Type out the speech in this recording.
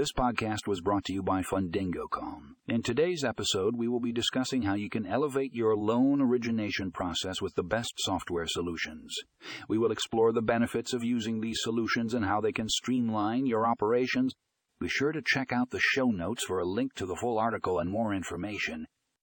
This podcast was brought to you by Fundingo.com. In today's episode, we will be discussing how you can elevate your loan origination process with the best software solutions. We will explore the benefits of using these solutions and how they can streamline your operations. Be sure to check out the show notes for a link to the full article and more information.